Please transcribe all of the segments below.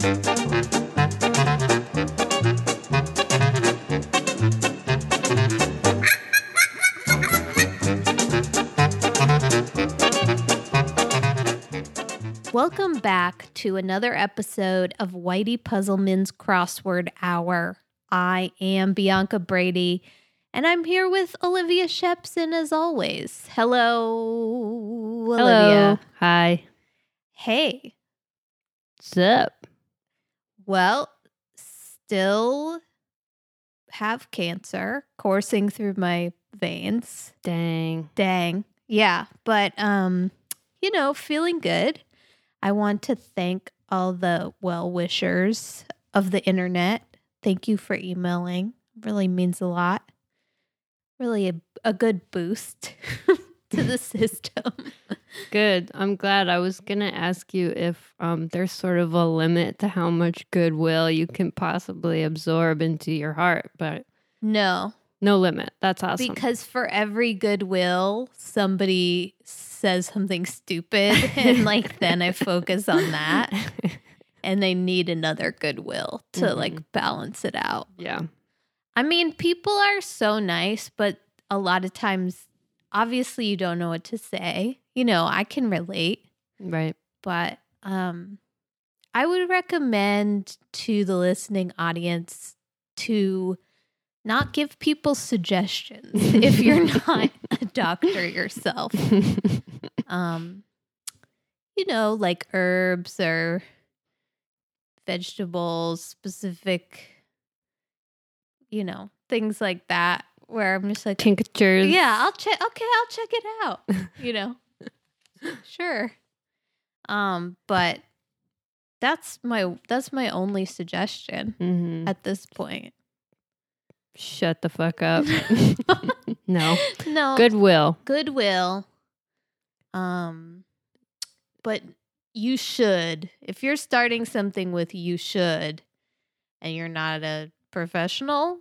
Welcome back to another episode of Whitey Puzzleman's Crossword Hour. I am Bianca Brady, and I'm here with Olivia Shepson as always. Hello, Olivia. Hello. Hi. Hey. What's up? Well, still have cancer coursing through my veins. Dang. Dang. Yeah, but um, you know, feeling good. I want to thank all the well wishers of the internet. Thank you for emailing. Really means a lot. Really a, a good boost to the system. Good. I'm glad. I was gonna ask you if um there's sort of a limit to how much goodwill you can possibly absorb into your heart, but No, no limit. That's awesome. because for every goodwill, somebody says something stupid, and like then I focus on that, and they need another goodwill to Mhm. like balance it out. yeah. I mean, people are so nice, but a lot of times, obviously, you don't know what to say. You know, I can relate, Right. but um, I would recommend to the listening audience to not give people suggestions if you're not a doctor yourself. Um, you know, like herbs or vegetables, specific, you know, things like that, where I'm just like, Tinctures. yeah, I'll check. Okay, I'll check it out. You know, sure. Um, but that's my that's my only suggestion hmm at this point. Shut the fuck up. no. No, Goodwill. goodwill. Um, but you should if you're starting something with you should, and you're not a professional,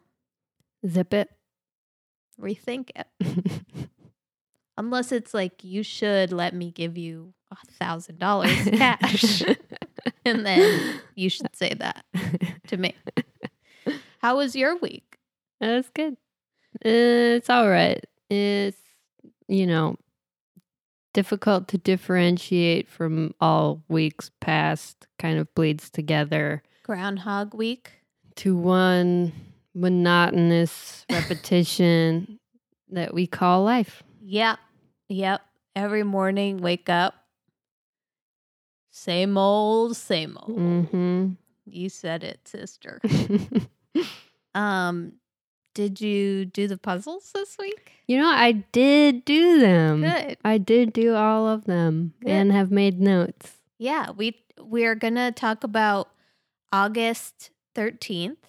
Zip it. Rethink it. Unless it's like you should let me give you a thousand dollars cash, and then you should say that to me. How was your week? That's good. It's all right. It's, you know, difficult to differentiate from all weeks past, kind of bleeds together Groundhog week. to one monotonous repetition that we call life. Yep, yep. Every morning, wake up. Same old, same old. hmm You said it, sister. Um, did you do the puzzles this week? you know, I did do them. Good. I did do all of them Good. and have made notes. Yeah, we we're gonna talk about August thirteenth,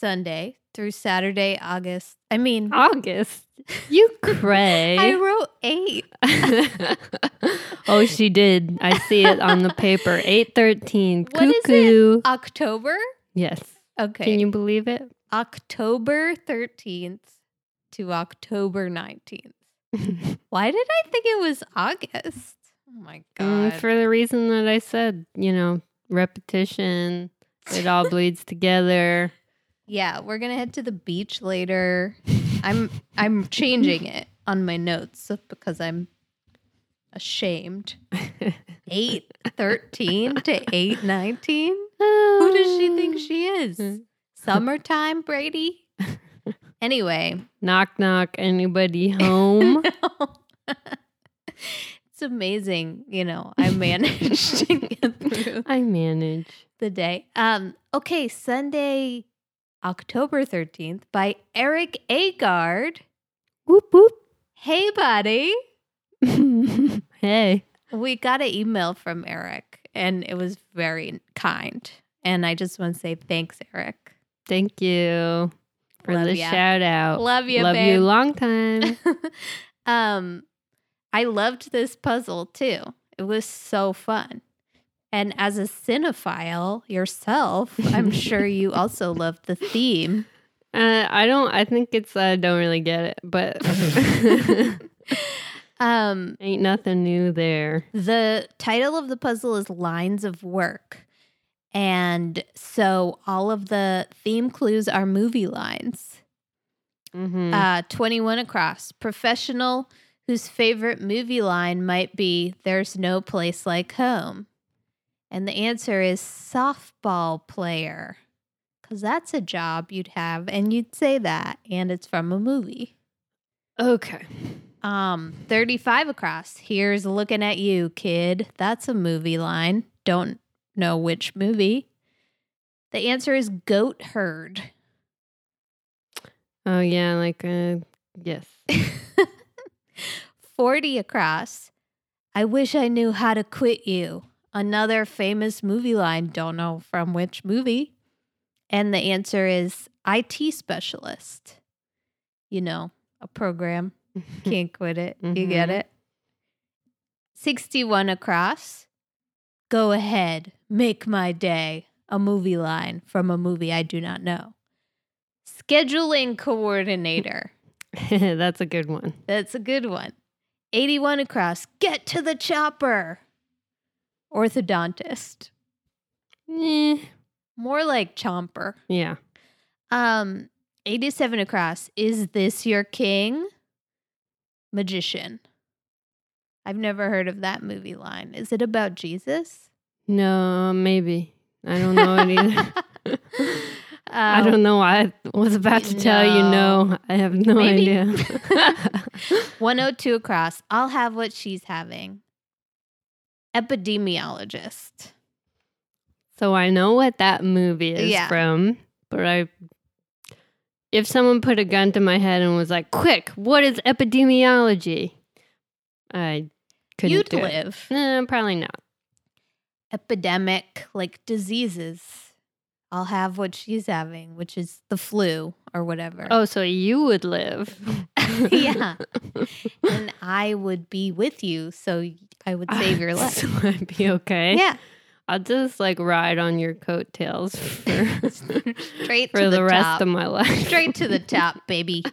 Sunday through Saturday, August. I mean, August. You cray. I wrote eight. oh, she did. I see it on the paper. Eight thirteen. What is it? October. Yes. Okay. Can you believe it? October thirteenth to October nineteenth. Why did I think it was August? Oh my Mm, god. for the reason that I said, you know, repetition. It all bleeds together. Yeah, we're gonna head to the beach later. I'm I'm changing it on my notes because I'm ashamed. Eight thirteen to eight nineteen. Who does she think she is? Summertime, Brady? Anyway, Knock knock. Anybody home? it's amazing, you know, I managed to get through I manage. the day. Um, okay, Sunday, October 13th by Erik Agard. Whoop whoop. Hey, buddy. hey. We got an email from Erik and it was very kind. And I just want to say thanks, Erik. Thank you for Love the ya. shout out. Love you, Love babe. you long time. um, I loved this puzzle too. It was so fun. And as a cinephile yourself, I'm sure you also love the theme. Uh, I don't. I think it's. I don't really get it, but Um, ain't nothing new there. the title of the puzzle is Lines of Work. And so all of the theme clues are movie lines. Mm-hmm. Uh, 21 across. Professional whose favorite movie line might be There's no place like home. And the answer is softball player. Because that's a job you'd have, and you'd say that, and it's from a movie. okay. Um, 35 across. Here's looking at you, kid. That's a movie line. Don't know which movie. The answer is goat herd. Oh yeah, like uh, yes. 40 across. I wish I knew how to quit you. Another famous movie line. Don't know from which movie. And the answer is IT specialist. You know, a program. Can't quit it. You get Mhm. it? 61 across. Go ahead. Make my day. A movie line from a movie I do not know. Scheduling coordinator. That's a good one. That's a good one. 81 across. Get to the chopper. Orthodontist. Eh, More like chomper. yeah. Um 87 across. Is this your king? Magician. I've never heard of that movie line. Is it about Jesus? No, maybe. I don't know it either. I Um, don't know. I was about to tell you no. no. I have no Maybe. idea. 102 across. I'll have what she's having. Epidemiologist. so I know what that movie is Yeah. from, but I if someone put a gun to my head and was like, "Quick, what is epidemiology?" I couldn't You'd do it. live. No, probably not. epidemic like diseases. I'll have what she's having, which is the flu or whatever. Oh, so you would live. Yeah. And I would be with you, so I would save your life. So I'd be okay. Yeah. I'll just like ride on your coattails for, Straight for to the, the, rest top. of my life. Straight to the top, baby.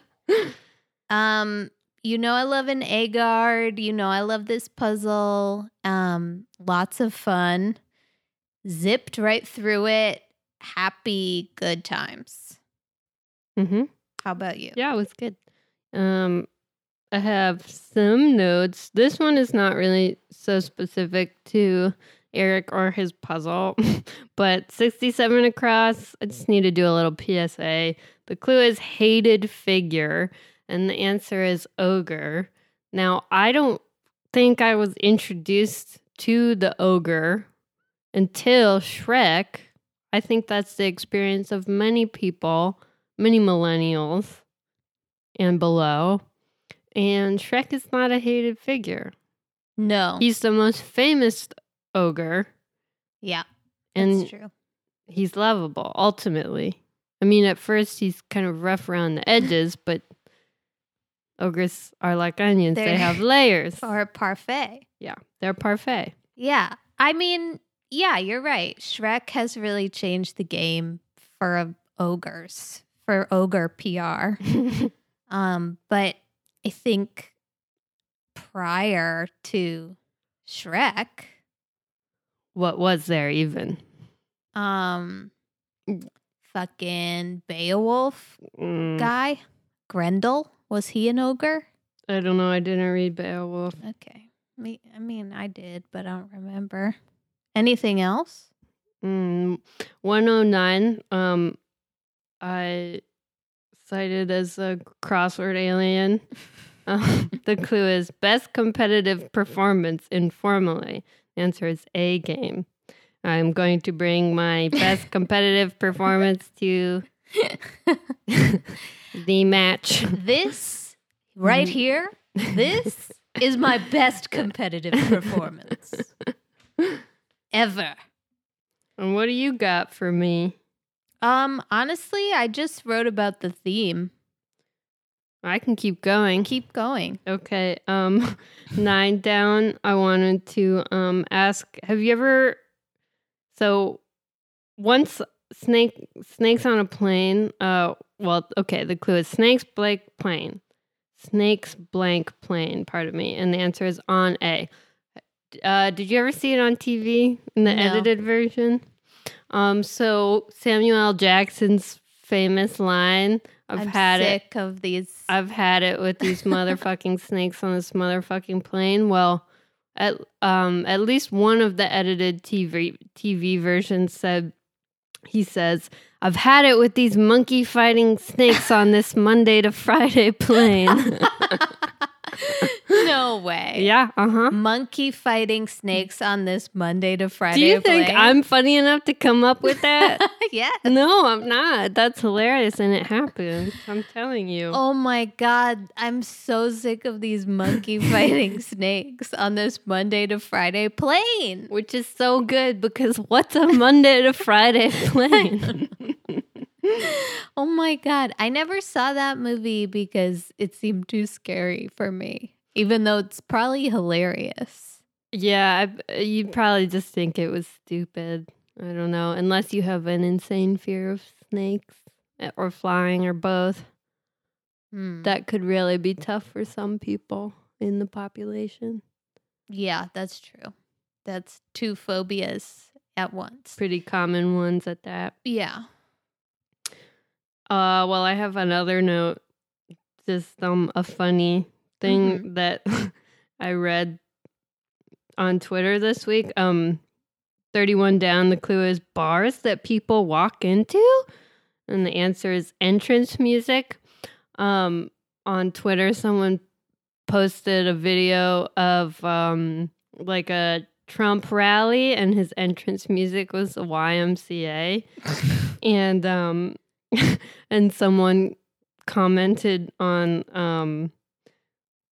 Um, you know I love an Agard. You know I love this puzzle. Um, lots of fun. Zipped right through it. Happy, good times. Hmm How about you? Yeah, it was good. Um, I have some notes. This one is not really so specific to Erik or his puzzle, but 67 across. I just need to do a little PSA. The clue is hated figure, and the answer is ogre. Now, I don't think I was introduced to the ogre until Shrek. I think that's the experience of many people, many millennials and below. And Shrek is not a hated figure. No. He's the most famous ogre, yeah, and that's true. he's lovable ultimately. I mean, at first he's kind of rough around the edges, but ogres are like onions; they They're- have layers. Or parfait. Yeah, they're parfait. Yeah. I mean, yeah, you're right. Shrek has really changed the game for ogres, for ogre PR. Um, but I think prior to Shrek, what was there even? um, fucking Beowulf Mm, guy, Grendel, was he an ogre? I don't know. I didn't read Beowulf. Okay. Me, I mean, I did, but I don't remember. Anything else? Mm, 109. Um, I cited as a crossword alien. Um, the clue is best competitive performance informally. The answer is A game. I'm going to bring my best competitive performance to the match. This right Mm. here, this is my best competitive performance ever. And what do you got for me? Um, honestly, I just wrote about the theme. I can keep going. Keep going. Okay. Um nine down, I wanted to um ask have you ever so once snake snakes on a plane, uh well, okay, the clue is snakes blank plane. Snakes blank plane, pardon me. And the answer is on A. Uh did you ever see it on TV in the No. edited version? Um, so Samuel L. Jackson's famous line, "I've I'm had it. of these. I've had it with these motherfucking snakes on this motherfucking plane." Well, at um at least one of the edited TV TV versions said he says, "I've had it with these monkey fighting snakes on this Monday to Friday plane." no way. yeah, uh-huh. Monkey fighting snakes on this Monday to Friday. Do you think? I'm funny enough to come up with that? yeah. no, I'm not. That's hilarious and it happened. I'm telling you. Oh my god, I'm so sick of these monkey fighting snakes on this Monday to Friday plane. Which is so good because what's a Monday to Friday plane? Oh my god, I never saw that movie because it seemed too scary for me, even though it's probably hilarious. yeah, you'd probably just think it was stupid. I don't know. Unless you have an insane fear of snakes eh, or flying or both. Hmm. That could really be tough for some people in the population. yeah, that's true. That's two phobias at once. Pretty common ones at that. Yeah. Uh, well, I have another note. Just um, a funny thing that I read on Twitter this week. Um, thirty-one down. The clue is bars that people walk into, and the answer is entrance music. Um, on Twitter, someone posted a video of um like a Trump rally, and his entrance music was the YMCA, and um and someone commented on um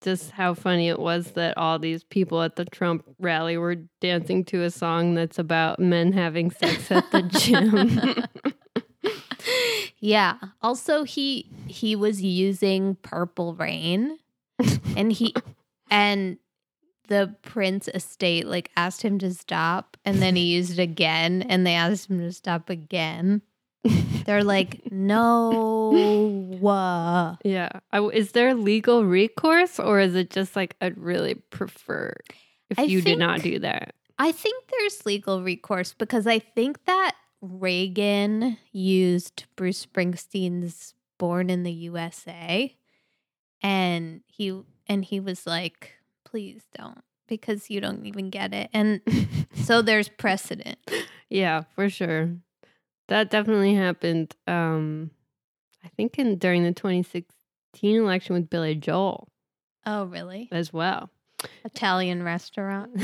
just how funny it was that all these people at the Trump rally were dancing to a song that's about men having sex at the gym. yeah. Also he he was using Purple Rain and he and the Prince estate like asked him to stop and then he used it again and they asked him to stop again. They're like, "No." uh." yeah. I, is there legal recourse or is it just like I'd really prefer if I you did not do that? I think there's legal recourse because I think that Reagan used Bruce Springsteen's Born in the USA and he and he was like, "Please don't because you don't even get it." And so there's precedent. Yeah, for sure. That definitely happened. Um, I think in during the 2016 election with Billy Joel Oh, really? as well. Italian restaurant.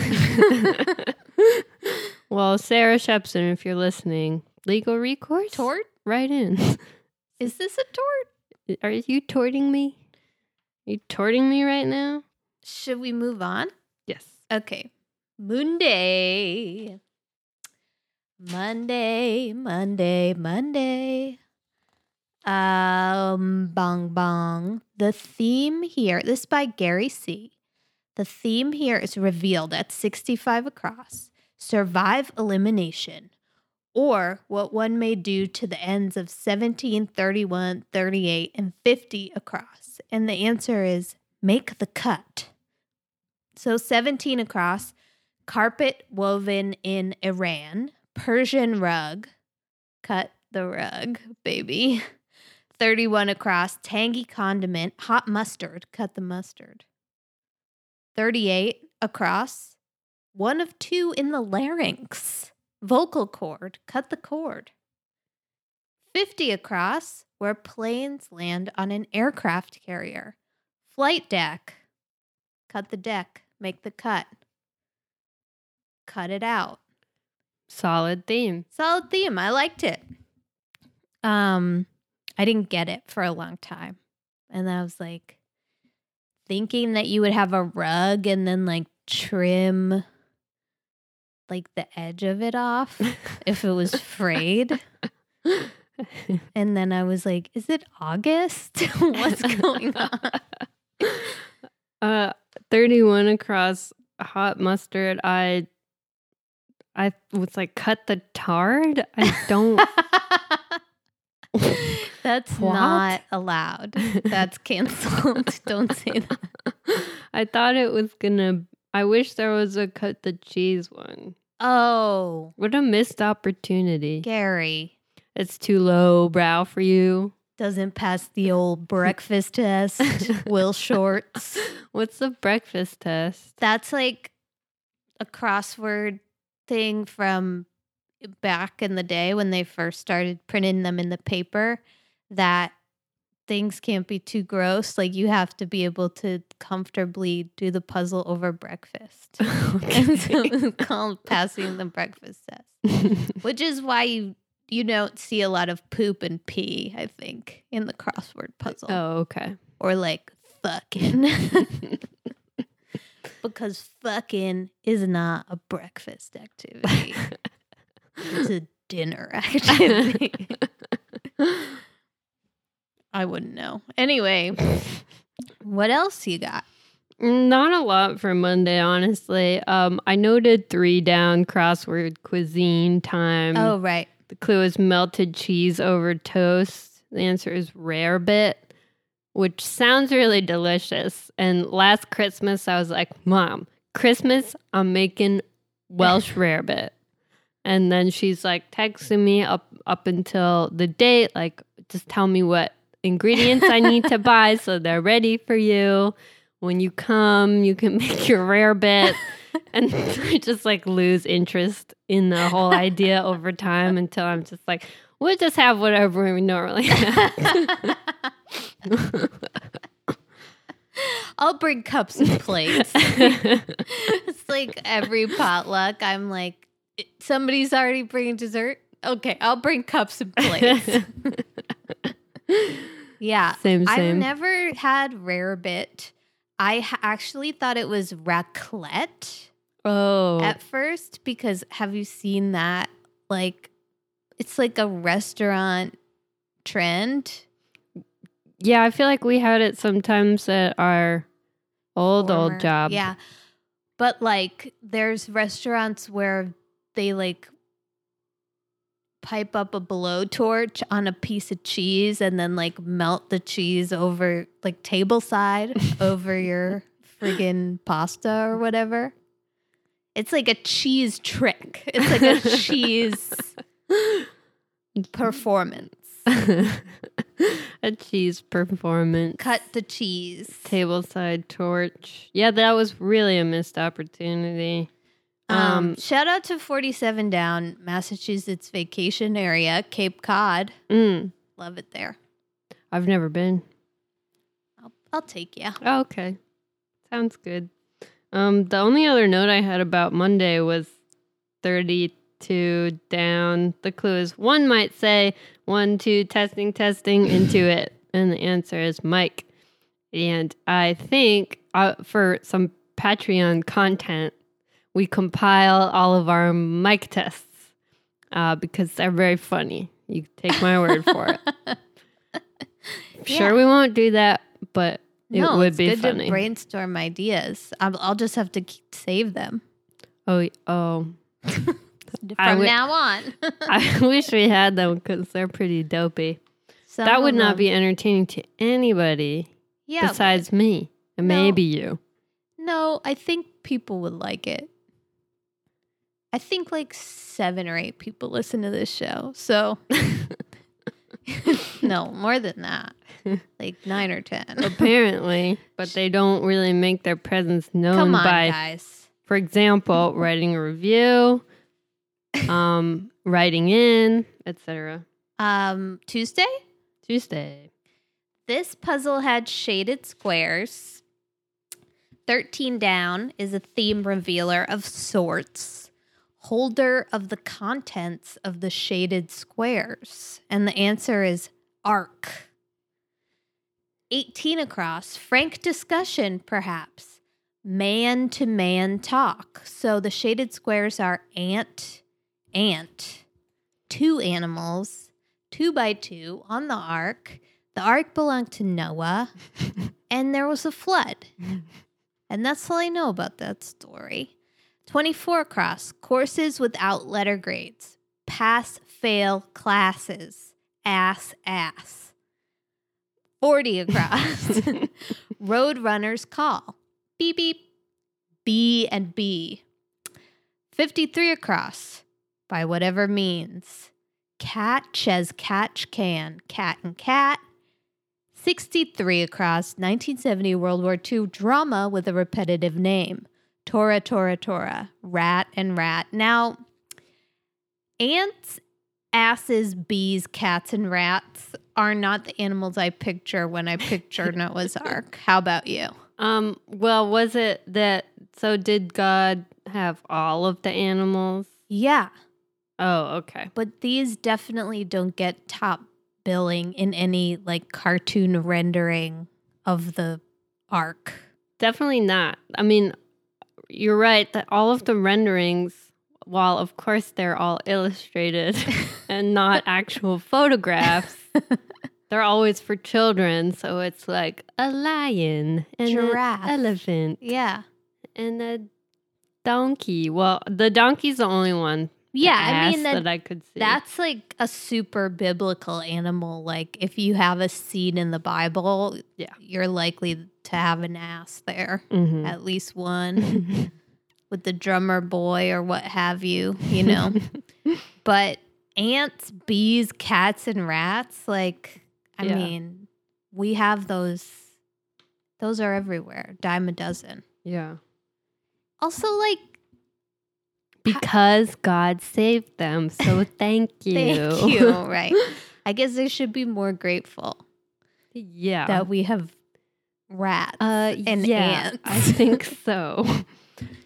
well, Sarah Shepson, if you're listening, legal recourse, Tort? right in. Is this a tort? Are you torting me? Are you torting me right now? Should we move on? Yes. Okay. Monday. Monday, Monday, Monday. Um, bong bong. The theme here, this is by Gary Cee. The theme here is revealed at 65 across survive elimination, or what one may do to the ends of 17, 31, 38, and 50 across. And the answer is make the cut. So 17 across, carpet woven in Iran, Persian rug, cut the rug, baby. 31 across, tangy condiment, hot mustard, cut the mustard. 38 across, one of two in the larynx, vocal cord, cut the cord. 50 across, where planes land on an aircraft carrier, flight deck, cut the deck, make the cut. Cut it out. Solid theme. Solid theme. I liked it. Um, I didn't get it for a long time. And I was like thinking that you would have a rug and then like trim like the edge of it off if it was frayed. And then I was like, is it August? What's going on? Uh, 31 across hot mustard. I, I was like, cut the tard. I don't. That's What? not allowed. That's canceled. Don't say that. I thought it was gonna. I wish there was a cut the cheese one. Oh, What a missed opportunity. Gary It's too low brow for you. doesn't pass the old breakfast test. Will Shortz. What's the breakfast test? That's like a crossword thing from back in the day when they first started printing them in the paper that things can't be too gross. Like you have to be able to comfortably do the puzzle over breakfast. And so it's called passing the breakfast test, which is why you you don't see a lot of poop and pee. I think in the crossword puzzle oh, okay. or like fucking because fucking is not a breakfast activity. it's a dinner activity. I wouldn't know. Anyway, what else you got? Not a lot for Monday, honestly. Um, I noted three down crossword cuisine time. Oh, right. The clue is melted cheese over toast. The answer is rarebit, which sounds really delicious. And last Christmas, I was like, Mom, Christmas, I'm making Welsh rarebit. And then she's like texting me up up until the date, like, just tell me what ingredients I need to buy so they're ready for you. When you come, you can make your rarebit. And I just like lose interest in the whole idea over time until I'm just like, we'll just have whatever we normally have. I'll bring cups and plates. it's like every potluck, I'm like, somebody's already bringing dessert. Okay, I'll bring cups and plates. yeah. Same, I've never had rarebit. I ha- actually thought it was raclette oh, at first because have you seen that? Like, it's like a restaurant trend. yeah. I feel like we had it sometimes at our old former- old job. Yeah. But like there's restaurants where they like pipe up a blowtorch on a piece of cheese and then like melt the cheese over like table side over your friggin' pasta or whatever. It's like a cheese trick. It's like a cheese performance. a cheese performance. Cut the cheese. Tableside torch. Yeah, that was really a missed opportunity. Um, Um, shout out to 47 Down, Massachusetts vacation area, Cape Cod. Mm, Love it there. I've never been. I'll, I'll take you. Oh, okay. Sounds good. Um, the only other note I had about Monday was 32 down. The clue is one might say, one, two, testing, testing, into it. And the answer is Mike. And I think uh, for some Patreon content, we compile all of our mic tests uh, because they're very funny. You take my word for it. Sure, Yeah. we won't do that, but it no, would it's be good funny. to brainstorm ideas. I'll, I'll just have to keep, save them Oh, oh. from wi- now on. I wish we had them because they're pretty dopey. Some that would not them- be entertaining to anybody yeah. besides me and No. maybe you. No, I think people would like it. I think like seven or eight people listen to this show. So, no, more than that. Like nine or 10. Apparently, but they don't really make their presence known Come on, by, guys. for example, writing a review, um, writing in, etc. Um, Tuesday? Tuesday. This puzzle had shaded squares. 13 down is a theme revealer of sorts, holder of the contents of the shaded squares. And the answer is ark. 18 across, frank discussion, perhaps. Man to man talk. So the shaded squares are ant, ant, two animals, two by two on the ark. The ark belonged to Noah, and there was a flood. And that's all I know about that story. 24 across, courses without letter grades, pass fail classes, ass ass. 40 across, road runners call, beep beep, B and B. 53 across by whatever means. Catch as catch can. Cat and cat. 63 across 1970 World War II drama with a repetitive name. Tora, Tora, Tora. Rat and rat. Now, ants, asses, bees, cats, and rats are not the animals I picture when I picture Noah's Ark. How about you? Um, well, was it that so did God have all of the animals? Yeah, Oh, okay. but these definitely don't get top billing in any like cartoon rendering of the ark. Definitely not. I mean, you're right that all of the renderings, while of course they're all illustrated and not actual photographs, they're always for children. So it's like a lion and Giraffe. an elephant Yeah. and a donkey. Well, the donkey's the only one. Yeah, I mean that, that I could see. that's like a super biblical animal. Like if you have a seed in the Bible, Yeah. you're likely to have an ass there. Mhm. At least one with the drummer boy or what have you, you know. but ants, bees, cats, and rats, like, I Yeah. mean, we have those. Those are everywhere, dime a dozen. yeah. Also, like, Because God saved them. So thank you. thank you, right? I guess they should be more grateful yeah. that we have rats Uh, and yeah, ants. I think so.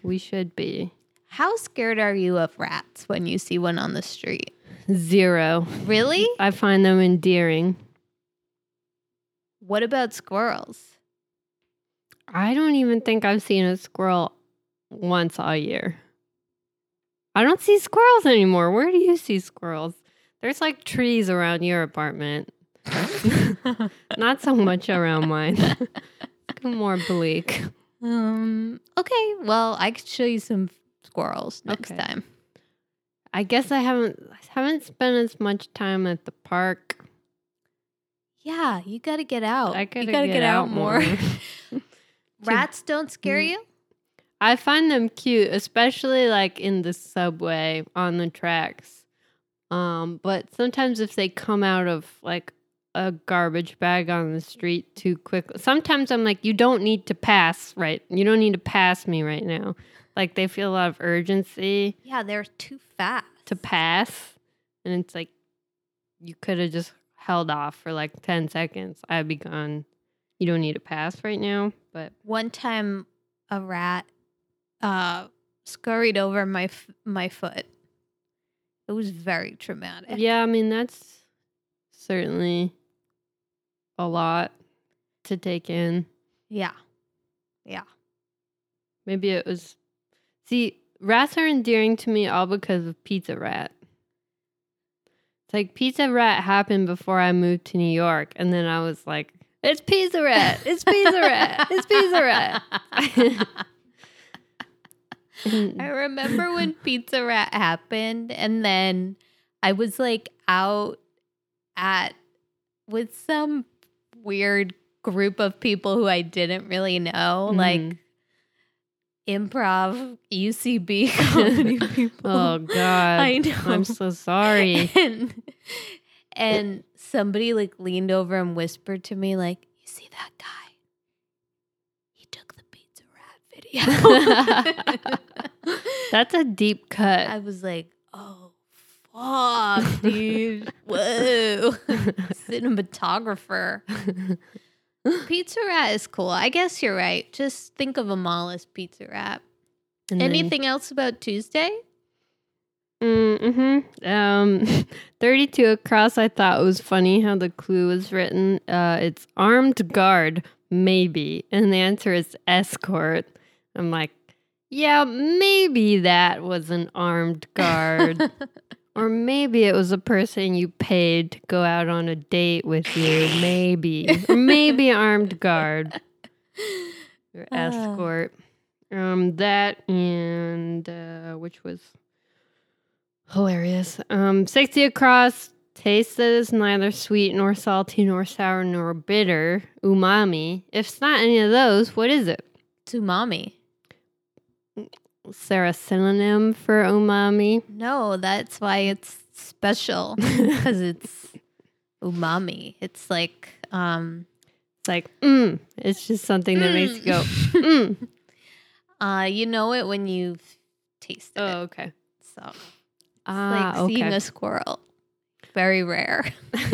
we should be How scared are you of rats when you see one on the street? zero. Really? I find them endearing. What about squirrels? I don't even think I've seen a squirrel once all year. I don't see squirrels anymore. Where do you see squirrels? There's like trees around your apartment. Not so much around mine. More bleak. Um. Okay. Well, I could show you some squirrels next Okay. time. I guess I haven't I haven't spent as much time at the park. Yeah, you got to get out. I gotta gotta get get, out, out more. more. Rats don't scare Mm. you. I find them cute, especially like in the subway on the tracks. Um, but sometimes if they come out of like a garbage bag on the street too quick, sometimes I'm like, you don't need to pass, right? You don't need to pass me right now. Like they feel a lot of urgency Yeah, they're too fast. to pass, and it's like you could have just held off for like ten seconds. I'd be gone. You don't need to pass right now, but One time, a rat uh scurried over my f- my foot. It was very traumatic. Yeah, I mean that's certainly a lot to take in. Yeah. Yeah. Maybe it was See, rats are endearing to me all because of Pizza Rat. It's like Pizza Rat happened before I moved to New York and then I was like, it's Pizza Rat. It's Pizza Rat. It's Pizza Rat. And- I remember when Pizza Rat happened, and then I was like out at with some weird group of people who I didn't really know, like Mhm. improv, UCB comedy people. oh god. I know. I'm so sorry. and, and somebody like leaned over and whispered to me, like, "You see that guy? He took the Pizza Video." That's a deep cut. I was like, "Oh fuck, dude! Whoa, cinematographer." Pizza Rat is cool. I guess you're right. Just think of them all as Pizza Rat. And then- Anything else about Tuesday? Mm-hmm. Um, 32 across, I thought it was funny how the clue was written. Uh, it's armed guard, maybe. And the answer is escort. I'm like, yeah, maybe that was an armed guard. or maybe it was a person you paid to go out on a date with you. Maybe. or maybe armed guard or Ah. escort. Um, that and uh, which was hilarious. Um, sixty across. Taste that is neither sweet nor salty nor sour nor bitter. Umami. If it's not any of those, what is it? Tsumami. Is there a synonym for umami? No, that's why it's special because it's umami. It's like um It's like, mm. It's just something that makes you go, mm. uh you know it when you've tasted Oh, it. okay. So it's Ah, like seeing okay. a squirrel. Very rare.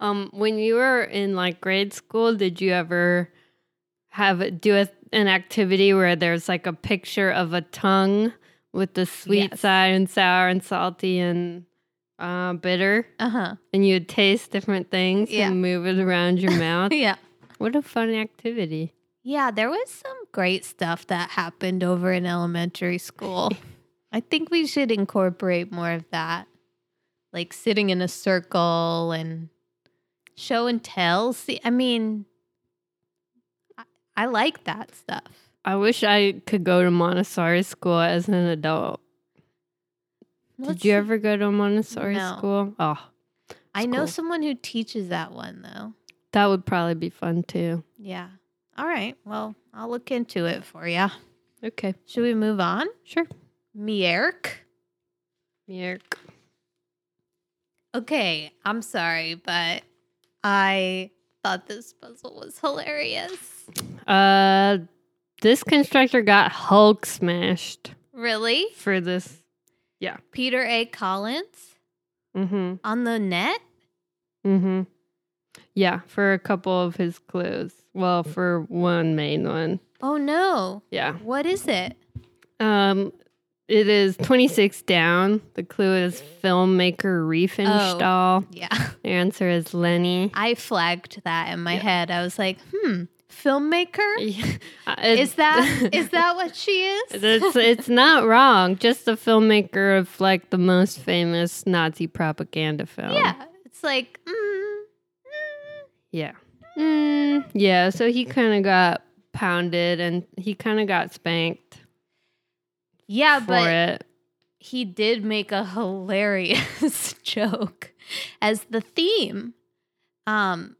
um, when you were in like grade school, did you ever have do a, an activity where there's like a picture of a tongue with the sweet Yes. side and sour and salty and uh, bitter, uh-huh. and you would taste different things Yeah. and move it around your mouth? Yeah. What a fun activity! Yeah, there was some great stuff that happened over in elementary school. I think we should incorporate more of that. Like sitting in a circle and show and tell. See, I mean, I, like that stuff. I wish I could go to Montessori school as an adult. Let's Did you ever go to Montessori No. school? Oh, I know cool. someone who teaches that one though. that would probably be fun too. Yeah. All right. Well, I'll look into it for you. Okay, Should we move on? sure. Mierk. Yerk. Okay, I'm sorry, but I thought this puzzle was hilarious. Uh, this constructor got Hulk smashed Really? for this. Yeah. Peter A. Collins Mm-hmm. on the net? Mm-hmm. Yeah, for a couple of his clues. Well, for one main one. Oh no. Yeah. What is it? Um, it is 26 down. The clue is filmmaker Riefenstahl. Yeah. The answer is Leni. I flagged that in my Yeah. head. I was like, hmm, filmmaker? Yeah. Is that is that what she is? it's it's not wrong. Just the filmmaker of like the most famous Nazi propaganda film. yeah. It's like, mm, mm. Yeah. Mm, yeah. So he kind of got pounded and he kind of got spanked Yeah, for but it. he did make a hilarious joke as the theme. Um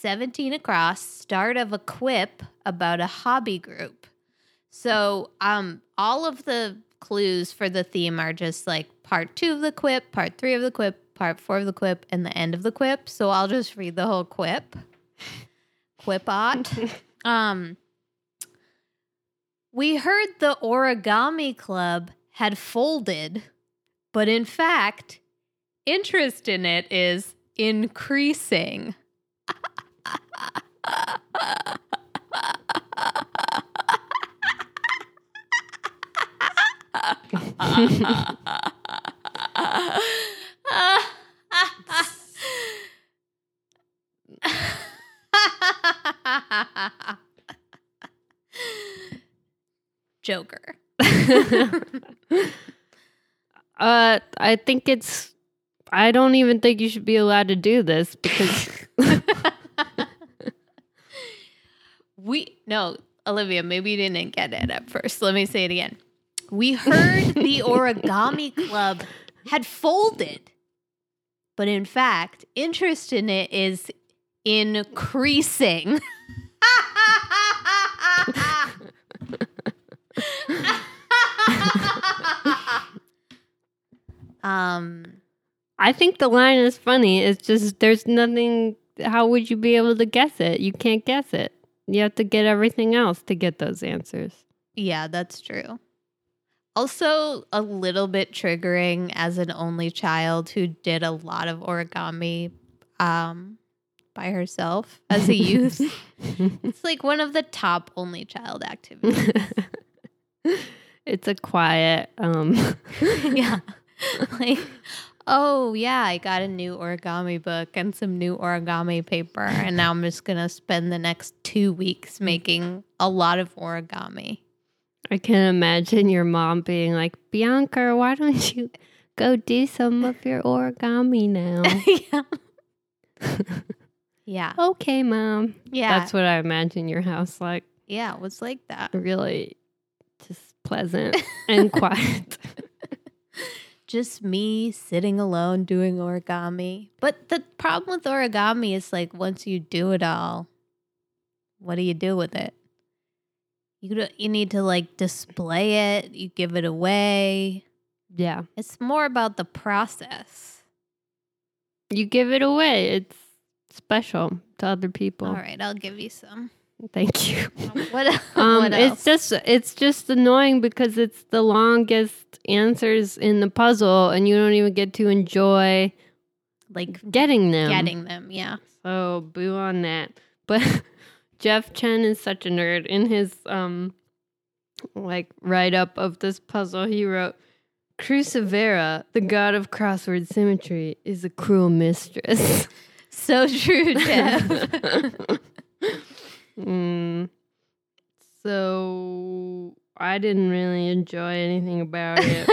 17 across, start of a quip about a hobby group. So, um all of the clues for the theme are just like part 2 of the quip, part 3 of the quip, part 4 of the quip and the end of the quip. So, I'll just read the whole quip. Quipot. um we heard the origami club had folded, but in fact, interest in it is increasing. Joker. uh, I think it's. I don't even think you should be allowed to do this because we no, Olivia, maybe you didn't get it at first. Let me say it again. We heard the origami club had folded. But in fact, interest in it is increasing. um I think the line is funny. It's just there's nothing. How would you be able to guess it? You can't guess it. You have to get everything else to get those answers. Yeah, that's true. Also, a little bit triggering as an only child who did a lot of origami um, by herself as a youth. it's like one of the top only child activities. it's a quiet. Um, yeah. like, oh, yeah, I got a new origami book and some new origami paper. And now I'm just going to spend the next two weeks mm. making a lot of origami. I can imagine your mom being like, Bianca, why don't you go do some of your origami now? yeah. Yeah. okay, mom. Yeah. That's what I imagine your house like. yeah, it was like that. Really just pleasant and quiet. Just me sitting alone doing origami. But the problem with origami is like once you do it all, what do you do with it? You you need to like display it. You give it away. Yeah. It's more about the process. You give it away. It's special to other people. All right, I'll give you some. Thank you. What, Um, what it's just it's just annoying because it's the longest answers in the puzzle, and you don't even get to enjoy like getting them. getting them. Yeah. So boo on that. But Jeff Chen is such a nerd. In his um like write up of this puzzle, he wrote Crucivera, the god of crossword symmetry, is a cruel mistress. So true, Jeff. Mm, so I didn't really enjoy anything about it.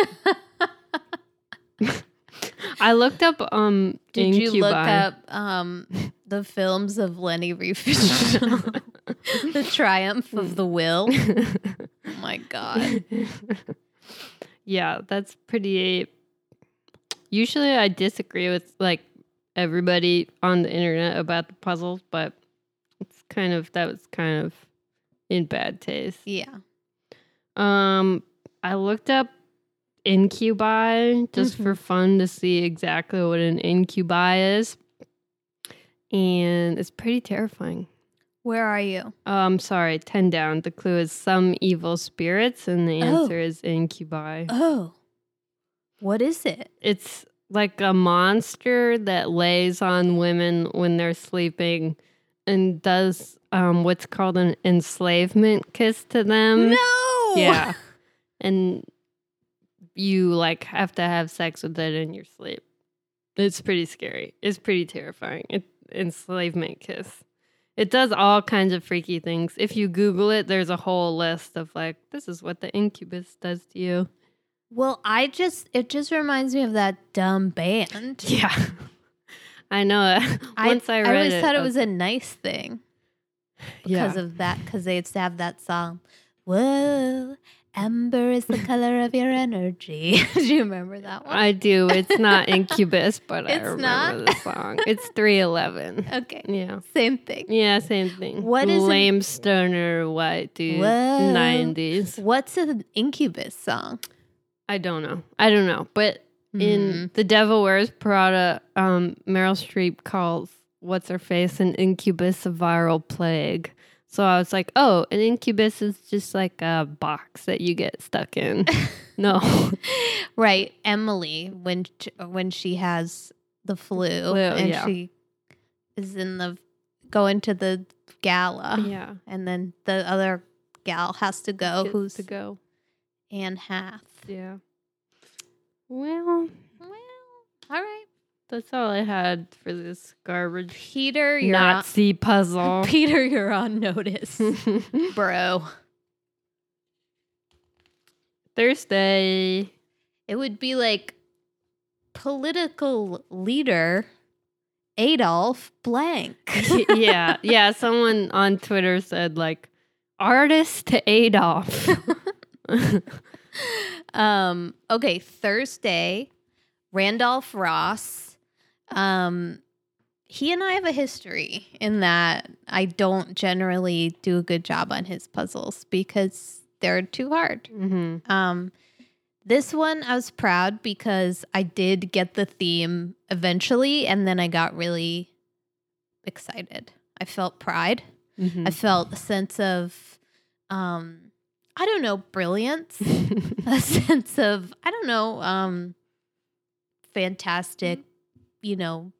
I looked up um Did you look up um, the films of Leni Riefenstahl? the Triumph of the Will. Oh my god. yeah, that's pretty. Usually, I disagree with like everybody on the internet about the puzzles, but kind of that was kind of in bad taste. Yeah. Um, I looked up incubi just for fun to see exactly what an incubi is, and it's pretty terrifying. Where are you? Um, sorry, ten down. The clue is some evil spirits, and the Oh. answer is incubi. Oh. What is it? It's like a monster that lays on women when they're sleeping and does um what's called an enslavement kiss to them. no. Yeah. and you like have to have sex with it in your sleep. It's pretty scary. It's pretty terrifying. It enslavement kiss. It does all kinds of freaky things. If you Google it, there's a whole list of like, this is what the incubus does to you. Well, I just it just reminds me of that dumb band. Yeah. I know. Once I, read I always it, thought it I was a nice thing yeah. because of that. Because they used to have that song. Whoa, amber is the color of your energy. Do you remember that one? I do. It's not Incubus, but I remember not? the song. It's 311. okay, Yeah. same thing. Yeah, same thing. What is an- lame stoner white dude? Whoa. Nineties. What's an Incubus song? I don't know. I don't know. But in The Devil Wears Prada, um, Meryl Streep calls what's her face an incubus a viral plague. So I was like, oh, an incubus is just like a box that you get stuck in. no. right, Emily when when she has the flu, Flu, and yeah. she is in the going to the gala, yeah. and then the other gal has to go, Gets who's to go? Anne Hath. Yeah. Well, Well, all right, that's all I had for this garbage Peter, you're Nazi on, puzzle. Peter, you're on notice, bro. Thursday. It would be like political leader Adolf blank. yeah, yeah. Someone on Twitter said like artist to Adolf. Um okay thursday randolph ross. Um he and i have a history in that i don't generally do a good job on his puzzles because they're too hard. Hmm um this one i was proud because i did get the theme eventually and then i got really excited. I felt pride. Mm-hmm. i felt a sense of um i don't know brilliance a sense of I don't know, um fantastic, you know,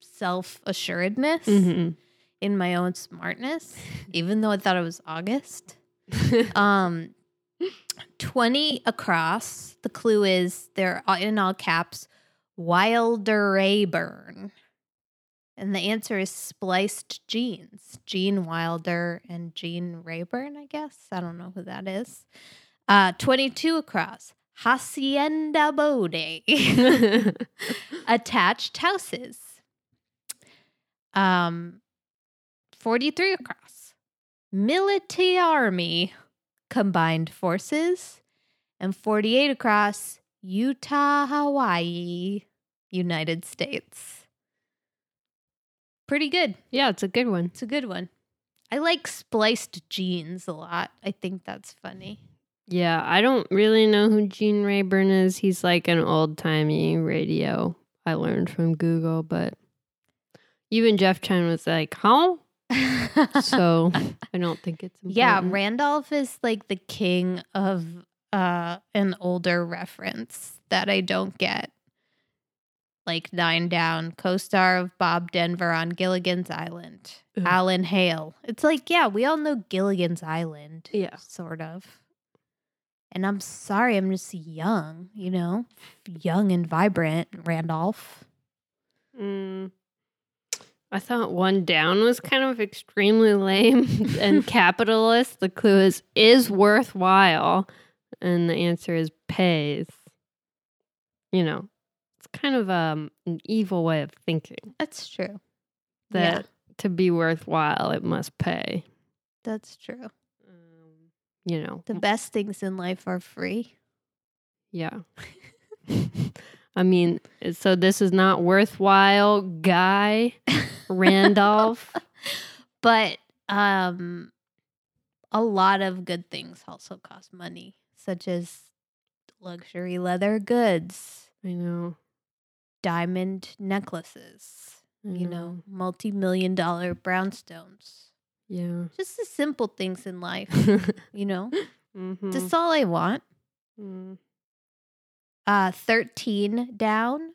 self-assuredness Mhm. in my own smartness, even though I thought it was August. Um 20 across. The clue is they're in all caps Wilder Rayburn. And the answer is spliced genes. Gene Wilder and Gene Rayburn, I guess. I don't know who that is. Uh, 22 across. Hacienda Bode. Attached houses. Um, 43 across. Military Army combined forces. And 48 across. Utah, Hawaii, United States. Pretty good. yeah, it's a good one. It's a good one. I like spliced jeans a lot. I think that's funny. Yeah, I don't really know who Gene Rayburn is. He's like an old timey radio. I learned from Google, but even Jeff Chen was like, "Huh?" So I don't think it's important. yeah, Randolph is like the king of uh an older reference that I don't get. Like Nine Down, co-star of Bob Denver on Gilligan's Island. Ugh. Alan Hale. It's like, yeah, we all know Gilligan's Island. Yeah. Sort of. And I'm sorry, I'm just young, you know? Young and vibrant, Randolph. Mm. I thought one down was kind of extremely lame and capitalist. The clue is is worthwhile, and the answer is pays. You know, kind of um, an evil way of thinking That's true. that Yeah. to be worthwhile, it must pay. That's true. Um, you know, The best things in life are free. yeah. I mean, so this is not worthwhile, guy Randolph. But um a lot of good things also cost money, such as luxury leather goods, I know. Diamond necklaces, I you know, multi-million dollar brownstones. Yeah. Just the simple things in life, you know. Mhm. That's all I want. Mm. Uh 13 down,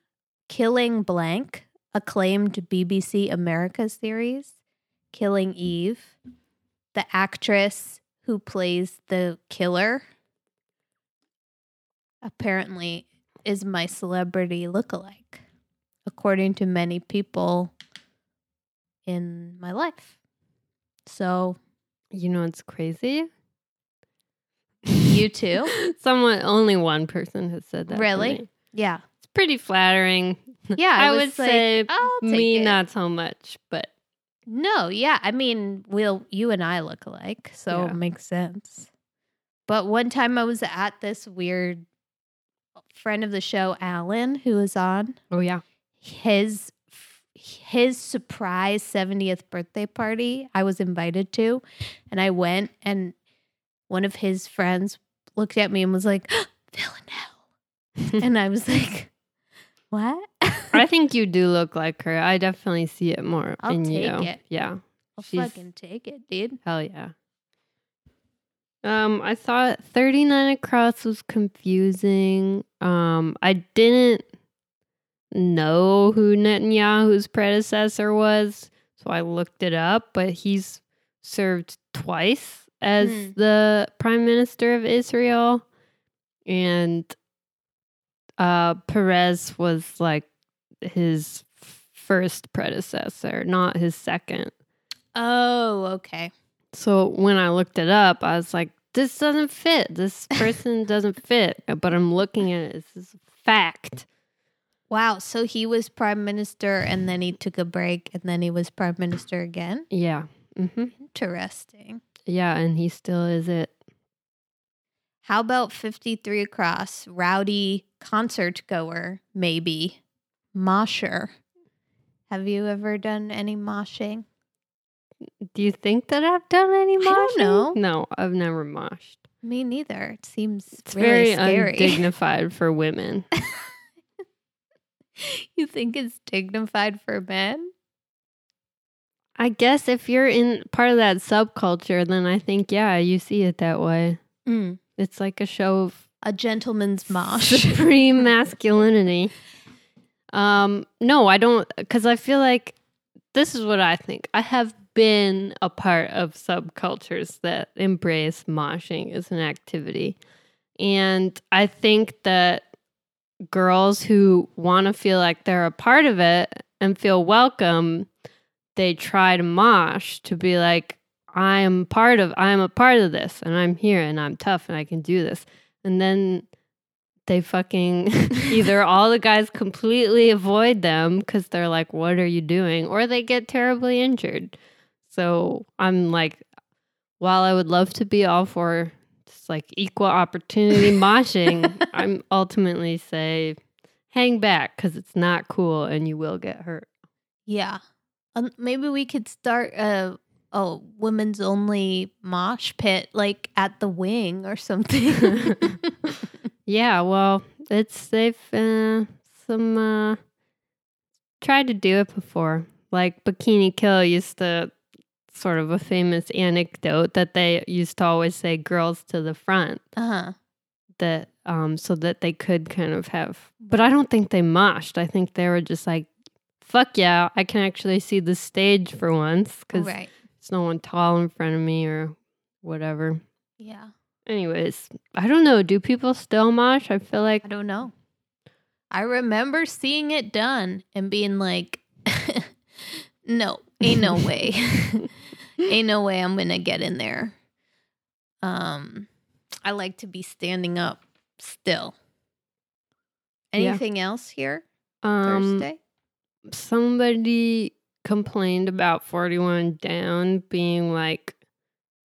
Killing Blank, acclaimed BBC America series, Killing Eve. The actress who plays the killer apparently is my celebrity lookalike, according to many people in my life. So, You know it's crazy? you too? Someone, only one person has said that. Really? Yeah. It's pretty flattering. Yeah. I, would like, say me it. not so much, but No, yeah. I mean, we'll you and I look alike, so Yeah. it makes sense. But one time I was at this weird friend of the show, Alan, who was on oh yeah. his his surprise 70th birthday party I was invited to, and I went and one of his friends looked at me and was like, Villanelle. and I was like, What? I think you do look like her. I definitely see it more I'll in take you. it. Yeah. I'll she's- fucking take it, dude. Hell yeah. Um, I thought 39 across was confusing. Um, I didn't know who Netanyahu's predecessor was, so I looked it up, but he's served twice as Hmm. the prime minister of Israel. And uh Peres was like his first predecessor, not his second. Oh, okay. So when I looked it up, I was like, this doesn't fit. This person doesn't fit. But I'm looking at it. This is a fact. Wow. So he was prime minister and then he took a break and then he was prime minister again? Yeah. hmm Interesting. Yeah. And he still is it. How about 53 across? Rowdy concert goer, maybe. Mosher. Have you ever done any moshing? Do you think that I've done any moshing? I don't know. No, I've never moshed. Me neither. It seems It's really very scary. undignified for women. you think it's dignified for men? I guess if you're in part of that subculture, then I think, yeah, you see it that way. Mm. It's like a show of A gentleman's mosh. supreme masculinity. Um, no, I don't, because I feel like this is what I think. I have been a part of subcultures that embrace moshing as an activity. And I think that girls who want to feel like they're a part of it and feel welcome, they try to mosh to be like, I am part of I am a part of this and I'm here and I'm tough and I can do this. And then they fucking either all the guys completely avoid them because they're like, What are you doing? Or they get terribly injured. So I'm like, while I would love to be all for just like equal opportunity moshing, I'm ultimately say hang back because it's not cool and you will get hurt. Yeah. Um, maybe we could start a a women's only mosh pit like at the wing or something. Yeah, well, it's they've uh, some uh, tried to do it before. Like Bikini Kill used to sort of a famous anecdote that they used to always say girls to the front uh-huh. that um so that they could kind of have but I don't think they moshed. I think they were just like fuck yeah, I can actually see the stage for once cuz Right. there's no one tall in front of me or whatever. Yeah. Anyways, I don't know, do people still mosh? I feel like I don't know. I remember seeing it done and being like, no, ain't no way. ain't no way I'm to get in there. Um, I like to be standing up still. Yeah. Anything else here? um Thursday? somebody complained about 41 down being like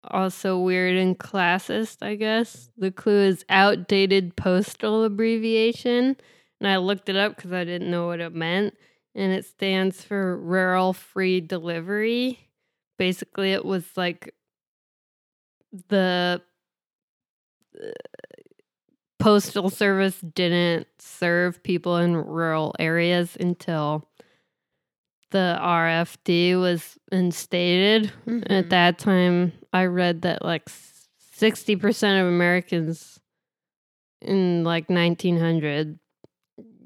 also weird and classist i guess the clue is outdated postal abbreviation and i looked it up because i didn't know what it meant and it stands for rural free delivery basically it was like the uh, postal service didn't serve people in rural areas until the RFD was instated. Mhm. At that time, I read that like 60% of Americans in like 1900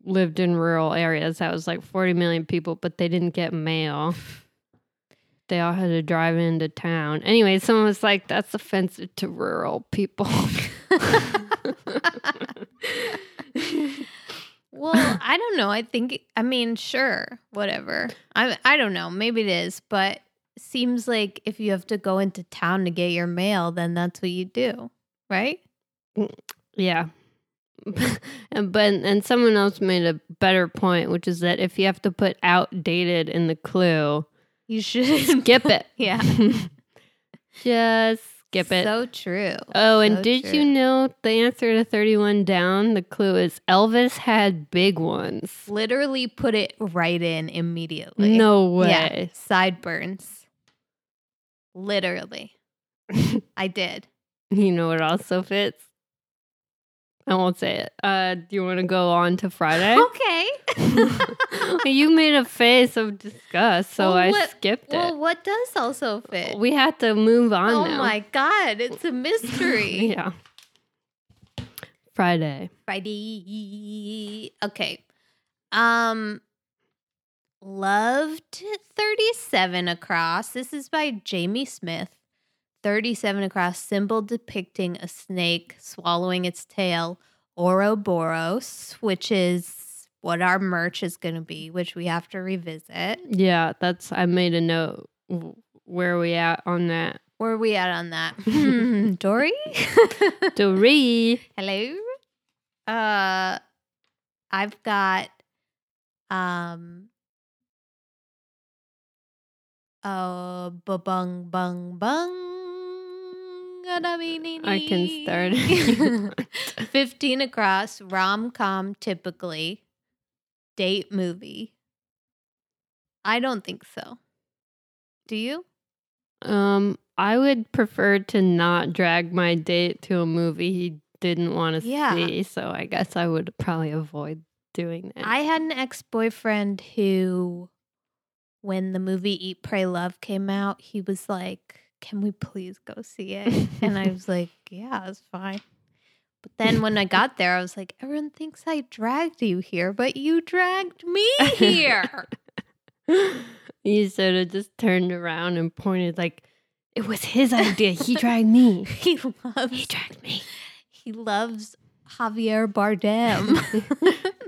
lived in rural areas. That was like 40 million people, but they didn't get mail. They all had to drive into town. Anyway, someone was like, that's offensive to rural people. Well, I don't know. I think I mean, sure, whatever. I I don't know. Maybe it is, but seems like if you have to go into town to get your mail, then that's what you do, right? Mm, yeah. and but and someone else made a better point, which is that if you have to put outdated in the clue, You should skip it. Yeah. Just skip it. So true. oh, and so did you true. know the answer to 31 down? The clue is Elvis had big ones. Literally put it right in immediately. No way. Yeah. Sideburns. Literally. I did. You know what also fits? I won't say it. Uh, do you want to go on to Friday? Okay. you made a face of disgust, so Well, I skipped it. well, what does also fit? We had to move on oh now. my god, it's a mystery. yeah. Friday. Friday. Okay. Um loved 37 across. This is by Jamie Smith. 37 across symbol depicting a snake swallowing its tail, Ouroboros, which is what our merch is going to be, which we have to revisit. Yeah, that's I made a note. Where are we at on that? Where are we at on that? Hmm, Dory? Dory. Hello. Uh I've got um uh bung bung bung I can start. 15 across rom-com typically date movie. I don't think so. Do you? Um, I would prefer to not drag my date to a movie he didn't want to Yeah. see, so I guess I would probably avoid doing that. I had an ex boyfriend who, when the movie Eat, Pray, Love came out, he was like, Can we please go see it? and I was like, Yeah, it's fine. But then when I got there, I was like, Everyone thinks I dragged you here, but you dragged me here. you sort of just turned around and pointed like it was his idea. He dragged me. he loves He dragged me. he loves Javier Bardem.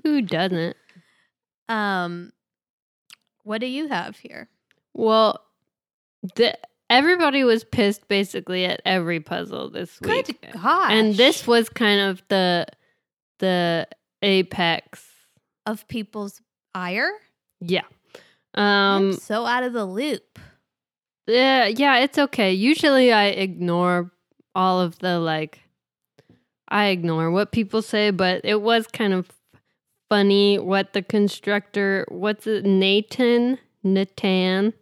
Who doesn't? um what do you have here? Well, the, everybody was pissed basically at every puzzle this week. Good gosh. And this was kind of the the apex. of people's ire? Yeah. I'm Um so out of the loop. yeah, yeah, it's okay. Usually I ignore all of the like I ignore what people say, but it was kind of funny what the constructor what's it Nathan Natan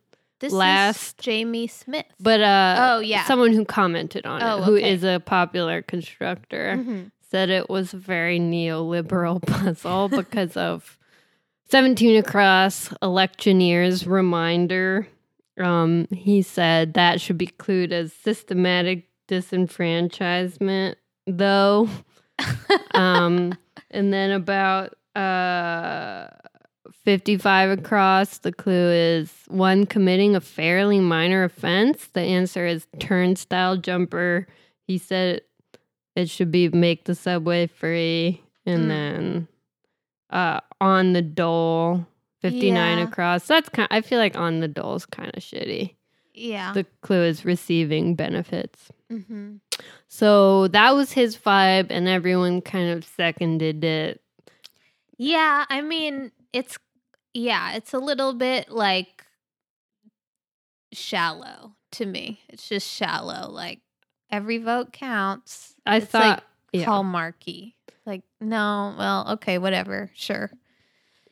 This last, is Jamie Smith. but uh, Oh, yeah. someone who commented on Oh, it, who okay. is a popular constructor, Mhm. said it was a very neoliberal puzzle because of 17 across electioneers reminder. Um, he said that should be clued as systematic disenfranchisement, though. um, and then about uh, 55 across, the clue is one committing a fairly minor offense. The answer is turnstile jumper. He said it should be make the subway free. And Mm. then uh, on the dole, 59 Yeah. across. That's kind I feel like on the dole is kind of shitty. yeah. The clue is receiving benefits. hmm So that was his vibe, and everyone kind of seconded it. Yeah, I mean, it's yeah, it's a little bit like shallow to me. It's just shallow. Like every vote counts. I thought It's thought, like yeah, hallmarky. Like no, well, okay, whatever, sure.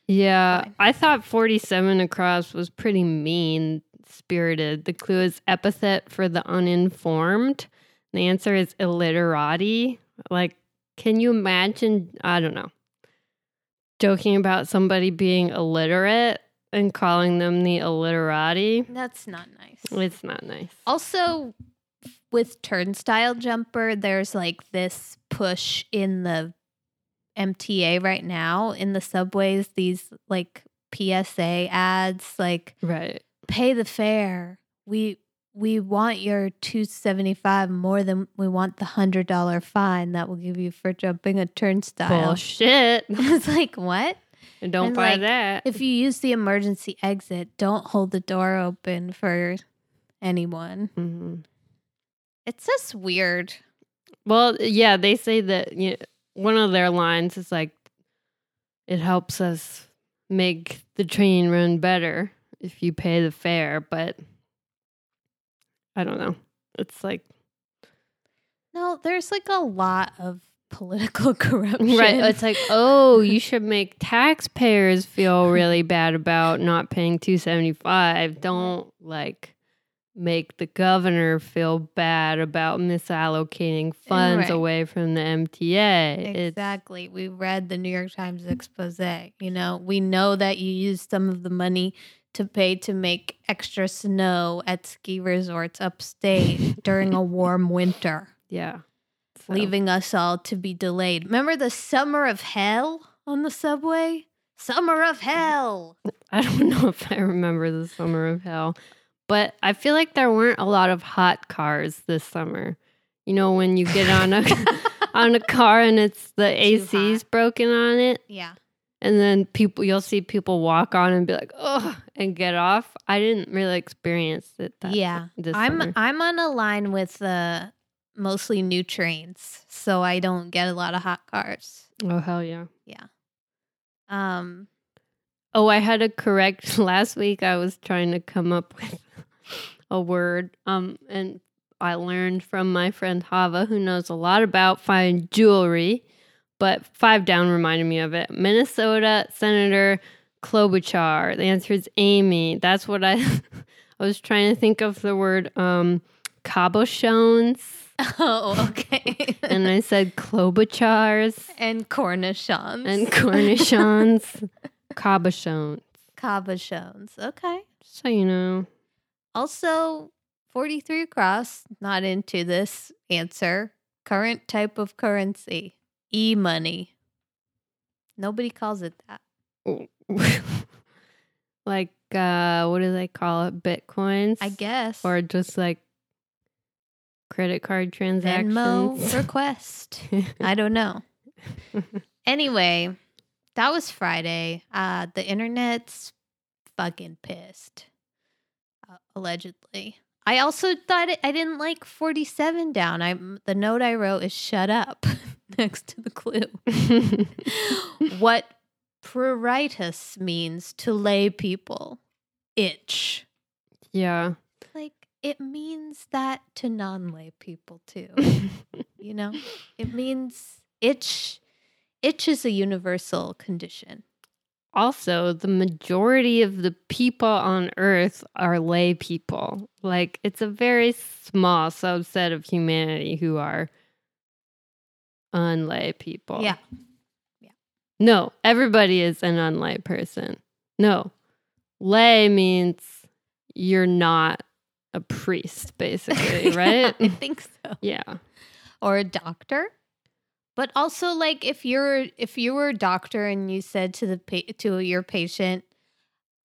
yeah, fine. I thought 47 across was pretty mean spirited. The clue is epithet for the uninformed. The answer is illiterati. Like, can you imagine? I don't know. Joking about somebody being illiterate and calling them the illiterati. That's not nice. It's not nice. Also, with Turnstile Jumper, there's like this push in the MTA right now in the subways, these like PSA ads, like Right. pay the fare. We we want your 275 more than we want the $100 fine that we'll give you for jumping a turnstile. Bullshit. it's like, what? And don't And, buy like, that. If you use the emergency exit, don't hold the door open for anyone. Mhm. It's just weird. Well, yeah, they say that you one of their lines is like, it helps us make the train run better if you pay the fare, but I don't know. It's like, No, there's like a lot of political corruption. right. It's like, oh, you should make taxpayers feel really bad about not paying 275. Don't like make the governor feel bad about misallocating eh, funds Right. away from the MTA. It's- Exactly. We read the New York Times expose. You know, we know that you used some of the money to pay to make extra snow at ski resorts upstate during a warm winter, Yeah. So- leaving us all to be delayed. Remember the summer of hell on the subway? Summer of hell. I don't know if I remember the summer of hell, but I feel like there weren't a lot of hot cars this summer. You know, when you get on a on a car and it's the AC's broken on it, Yeah. And then people you'll see people walk on and be like, "Oh," and get off. I didn't really experience it. That yeah. I'm summer. I'm on a line with uh mostly new trains, so I don't get a lot of hot cars. oh hell yeah. yeah. Um Oh, I had to correct last week. I was trying to come up with a word, um, and I learned from my friend Hava, who knows a lot about fine jewelry. But five down reminded me of it. Minnesota Senator Klobuchar. The answer is Amy. That's what I. I was trying to think of the word um, cabochones, Oh, okay. and I said Klobuchars and cornichons and cornichons, cabochones. cabochons. Okay. So you know. Also, 43 across, not into this answer. Current type of currency, e money. Nobody calls it that. like uh what do they call it bitcoins I guess. or just like credit card transactions Venmo request. I don't know. Anyway, that was Friday. Uh, the internet's fucking pissed, uh, allegedly. I also thought it, I didn't like 47 down. I the note I wrote is shut up next to the clue. what pruritus means to lay people. Itch. yeah Like it means that to non-lay people too. you know? It means itch itch is a universal condition. Also the majority of the people on earth are lay people. Like it's a very small subset of humanity who are unlay people. Yeah. yeah No, everybody is an unlay person. No. Lay means you're not a priest, basically, right? I think so. yeah. Or a doctor. But also like if you're if you were a doctor and you said to the pa- to your patient,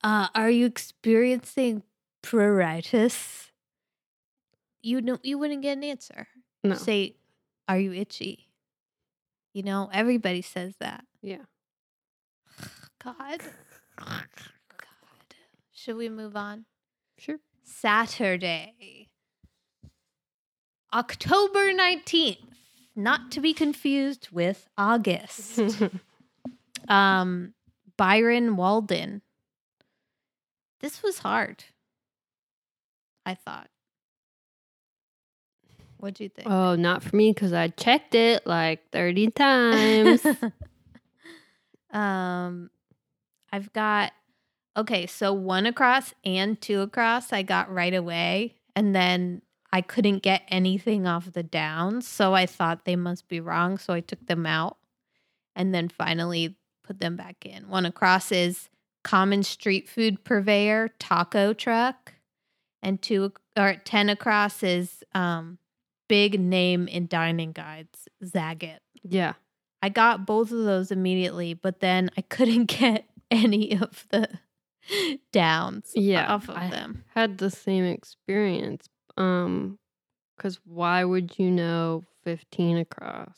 uh, are you experiencing pruritus? You know you wouldn't get an answer. No. Say, are you itchy? You know, everybody says that. Yeah. God. God. Should we move on? Sure. Saturday, October 19th, not to be confused with August. um, Byron Walden. This was hard. I thought. What'd you think? oh, not for me because I checked it like 30 times. um, I've got okay, so one across and two across I got right away, and then I couldn't get anything off the downs, so I thought they must be wrong, so I took them out, and then finally put them back in. One across is common street food purveyor taco truck, and two or ten across is um big name in dining guides Zagat. yeah. I got both of those immediately, but then I couldn't get any of the downs Yeah, off of I- them. Had the same experience. Um, because why would you know 15 across?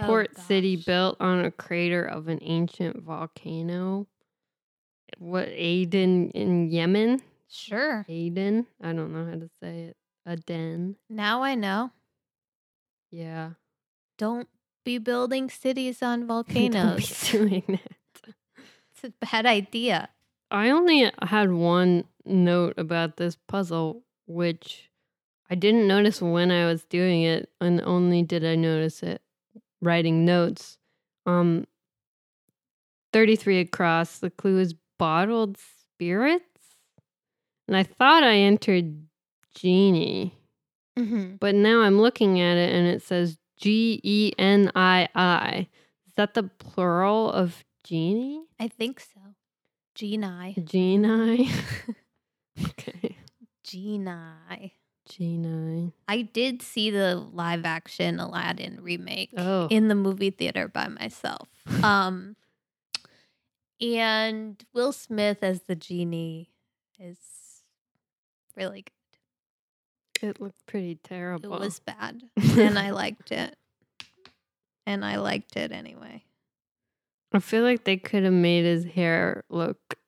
Port City built on a crater of an ancient volcano. What Aden in Yemen? Sure. Aden? I don't know how to say it. Aden. Now I know. Yeah. Don't be building cities on Don't be volcanoes. doing that. it's a bad idea. I only had one note about this puzzle, which I didn't notice when I was doing it, and only did I notice it writing notes. Um, 33 across, the clue is bottled spirits. And I thought I entered genie, Mm-hmm. but now I'm looking at it and it says G E N I I. Is that the plural of genie? I think so. Geni. Genie. okay. Geni. Genie. I did see the live action Aladdin remake. Oh. in the movie theater by myself. Um, and Will Smith as the genie is really good. It looked pretty terrible. It was bad, and I liked it. And I liked it anyway. I feel like they could have made his hair look.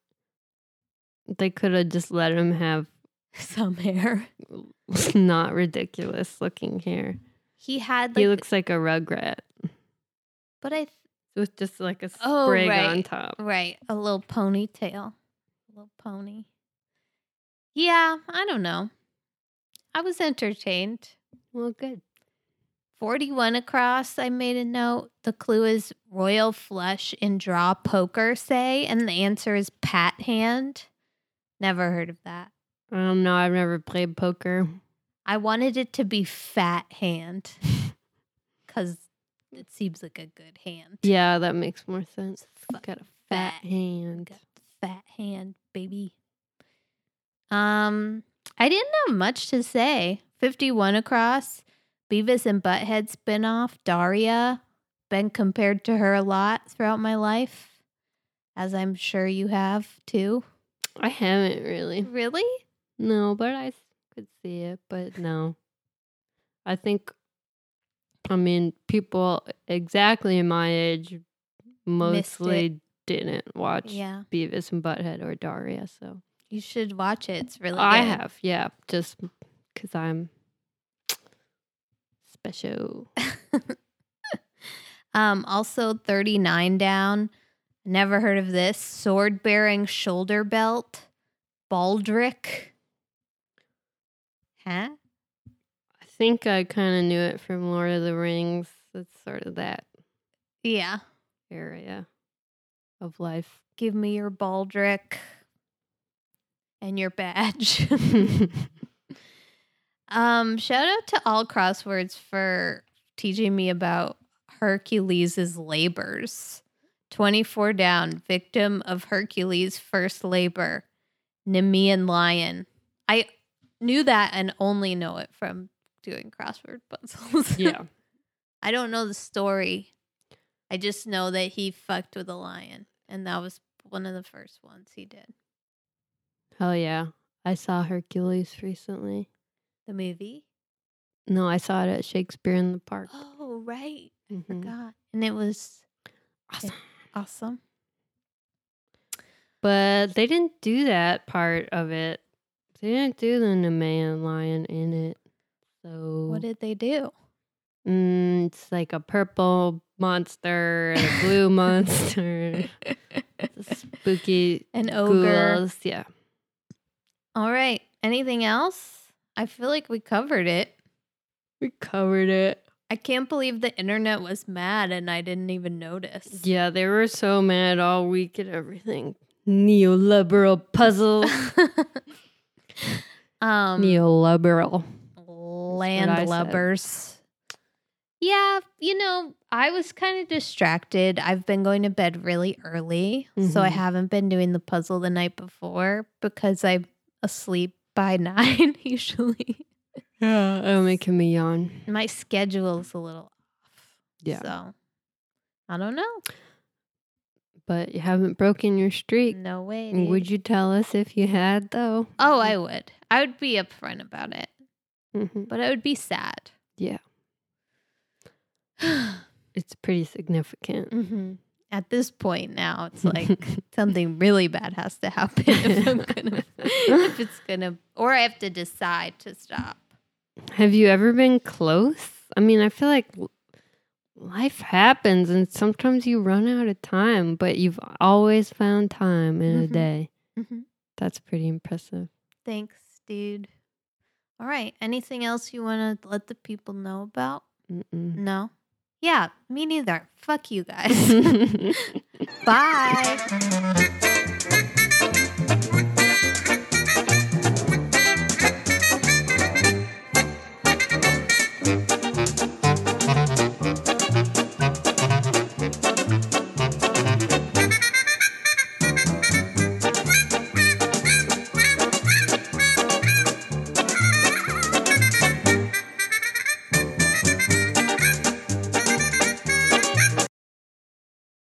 They could have just let him have Some hair. not ridiculous looking hair. He had like, he looks like a rugrat but I th- with just like a oh, sprig Oh, on top. right a little ponytail, a little pony. Yeah, I don't know. I was entertained. Well, good. 41 across, I made a note. The clue is royal flush in draw poker, say, and the answer is pat hand. Never heard of that. I don't know. I've never played poker. I wanted it to be fat hand because it seems like a good hand. Yeah, that makes more sense. Fuck, Got a fat fat. hand. fat hand, baby. Um, I didn't have much to say. 51 across, Beavis and Butthead spinoff, Daria. Been compared to her a lot throughout my life, as I'm sure you have too. I haven't really. Really? No, but I could see it. But no. I think, I mean, people exactly my age mostly didn't watch Yeah. Beavis and Butthead or Daria. So You should watch it. It's really I good. have, yeah, just because I'm special. um, also 39 down. Never heard of this. Sword bearing shoulder belt. Baldric. Huh? I think I kind of knew it from Lord of the Rings. It's sort of that Yeah. area. of life. Give me your baldric and your badge. um, shout out to all crosswords for teaching me about Hercules' labors. 24 down, victim of Hercules' first labor, Nemean lion. I knew that and only know it from doing crossword puzzles. yeah. I don't know the story. I just know that he fucked with a lion, and that was one of the first ones he did. Hell yeah. I saw Hercules recently. The movie? No, I saw it at Shakespeare in the Park. Oh, right. Mhm. Forgot. And it was Awesome. awesome. But they didn't do that part of it. They didn't do the Nemean lion in it. So What did they do? mm, it's like a purple monster and a blue monster. Spooky An ogre. ghouls. Yeah. All right. Anything else? I feel like we covered it. We covered it. I can't believe the internet was mad and I didn't even notice. Yeah, they were so mad all week at everything. Neoliberal puzzle. um Neoliberal. I land said. Yeah, you know, I was kind of distracted. I've been going to bed really early, so I Mhm. haven't been doing the puzzle the night before because I'm asleep by nine usually. Yeah. Oh, making me yawn. My schedule's a little off. Yeah. So I don't know. But you haven't broken your streak. No way. And Would you tell us if you had, though? Oh, I would. I would be upfront about it, Mhm. but I would be sad. Yeah. It's pretty significant. hmm At this point now, it's like something really bad has to happen if I'm gonna, if it's gonna, or I have to decide to stop. Have you ever been close? I mean, I feel like life happens and sometimes you run out of time, but you've always found time in a Mhm. day. Mhm. That's pretty impressive. Thanks, dude. All right. Anything else you want to let the people know about? Mm-mm. No. Yeah, me neither. Fuck you guys. Bye.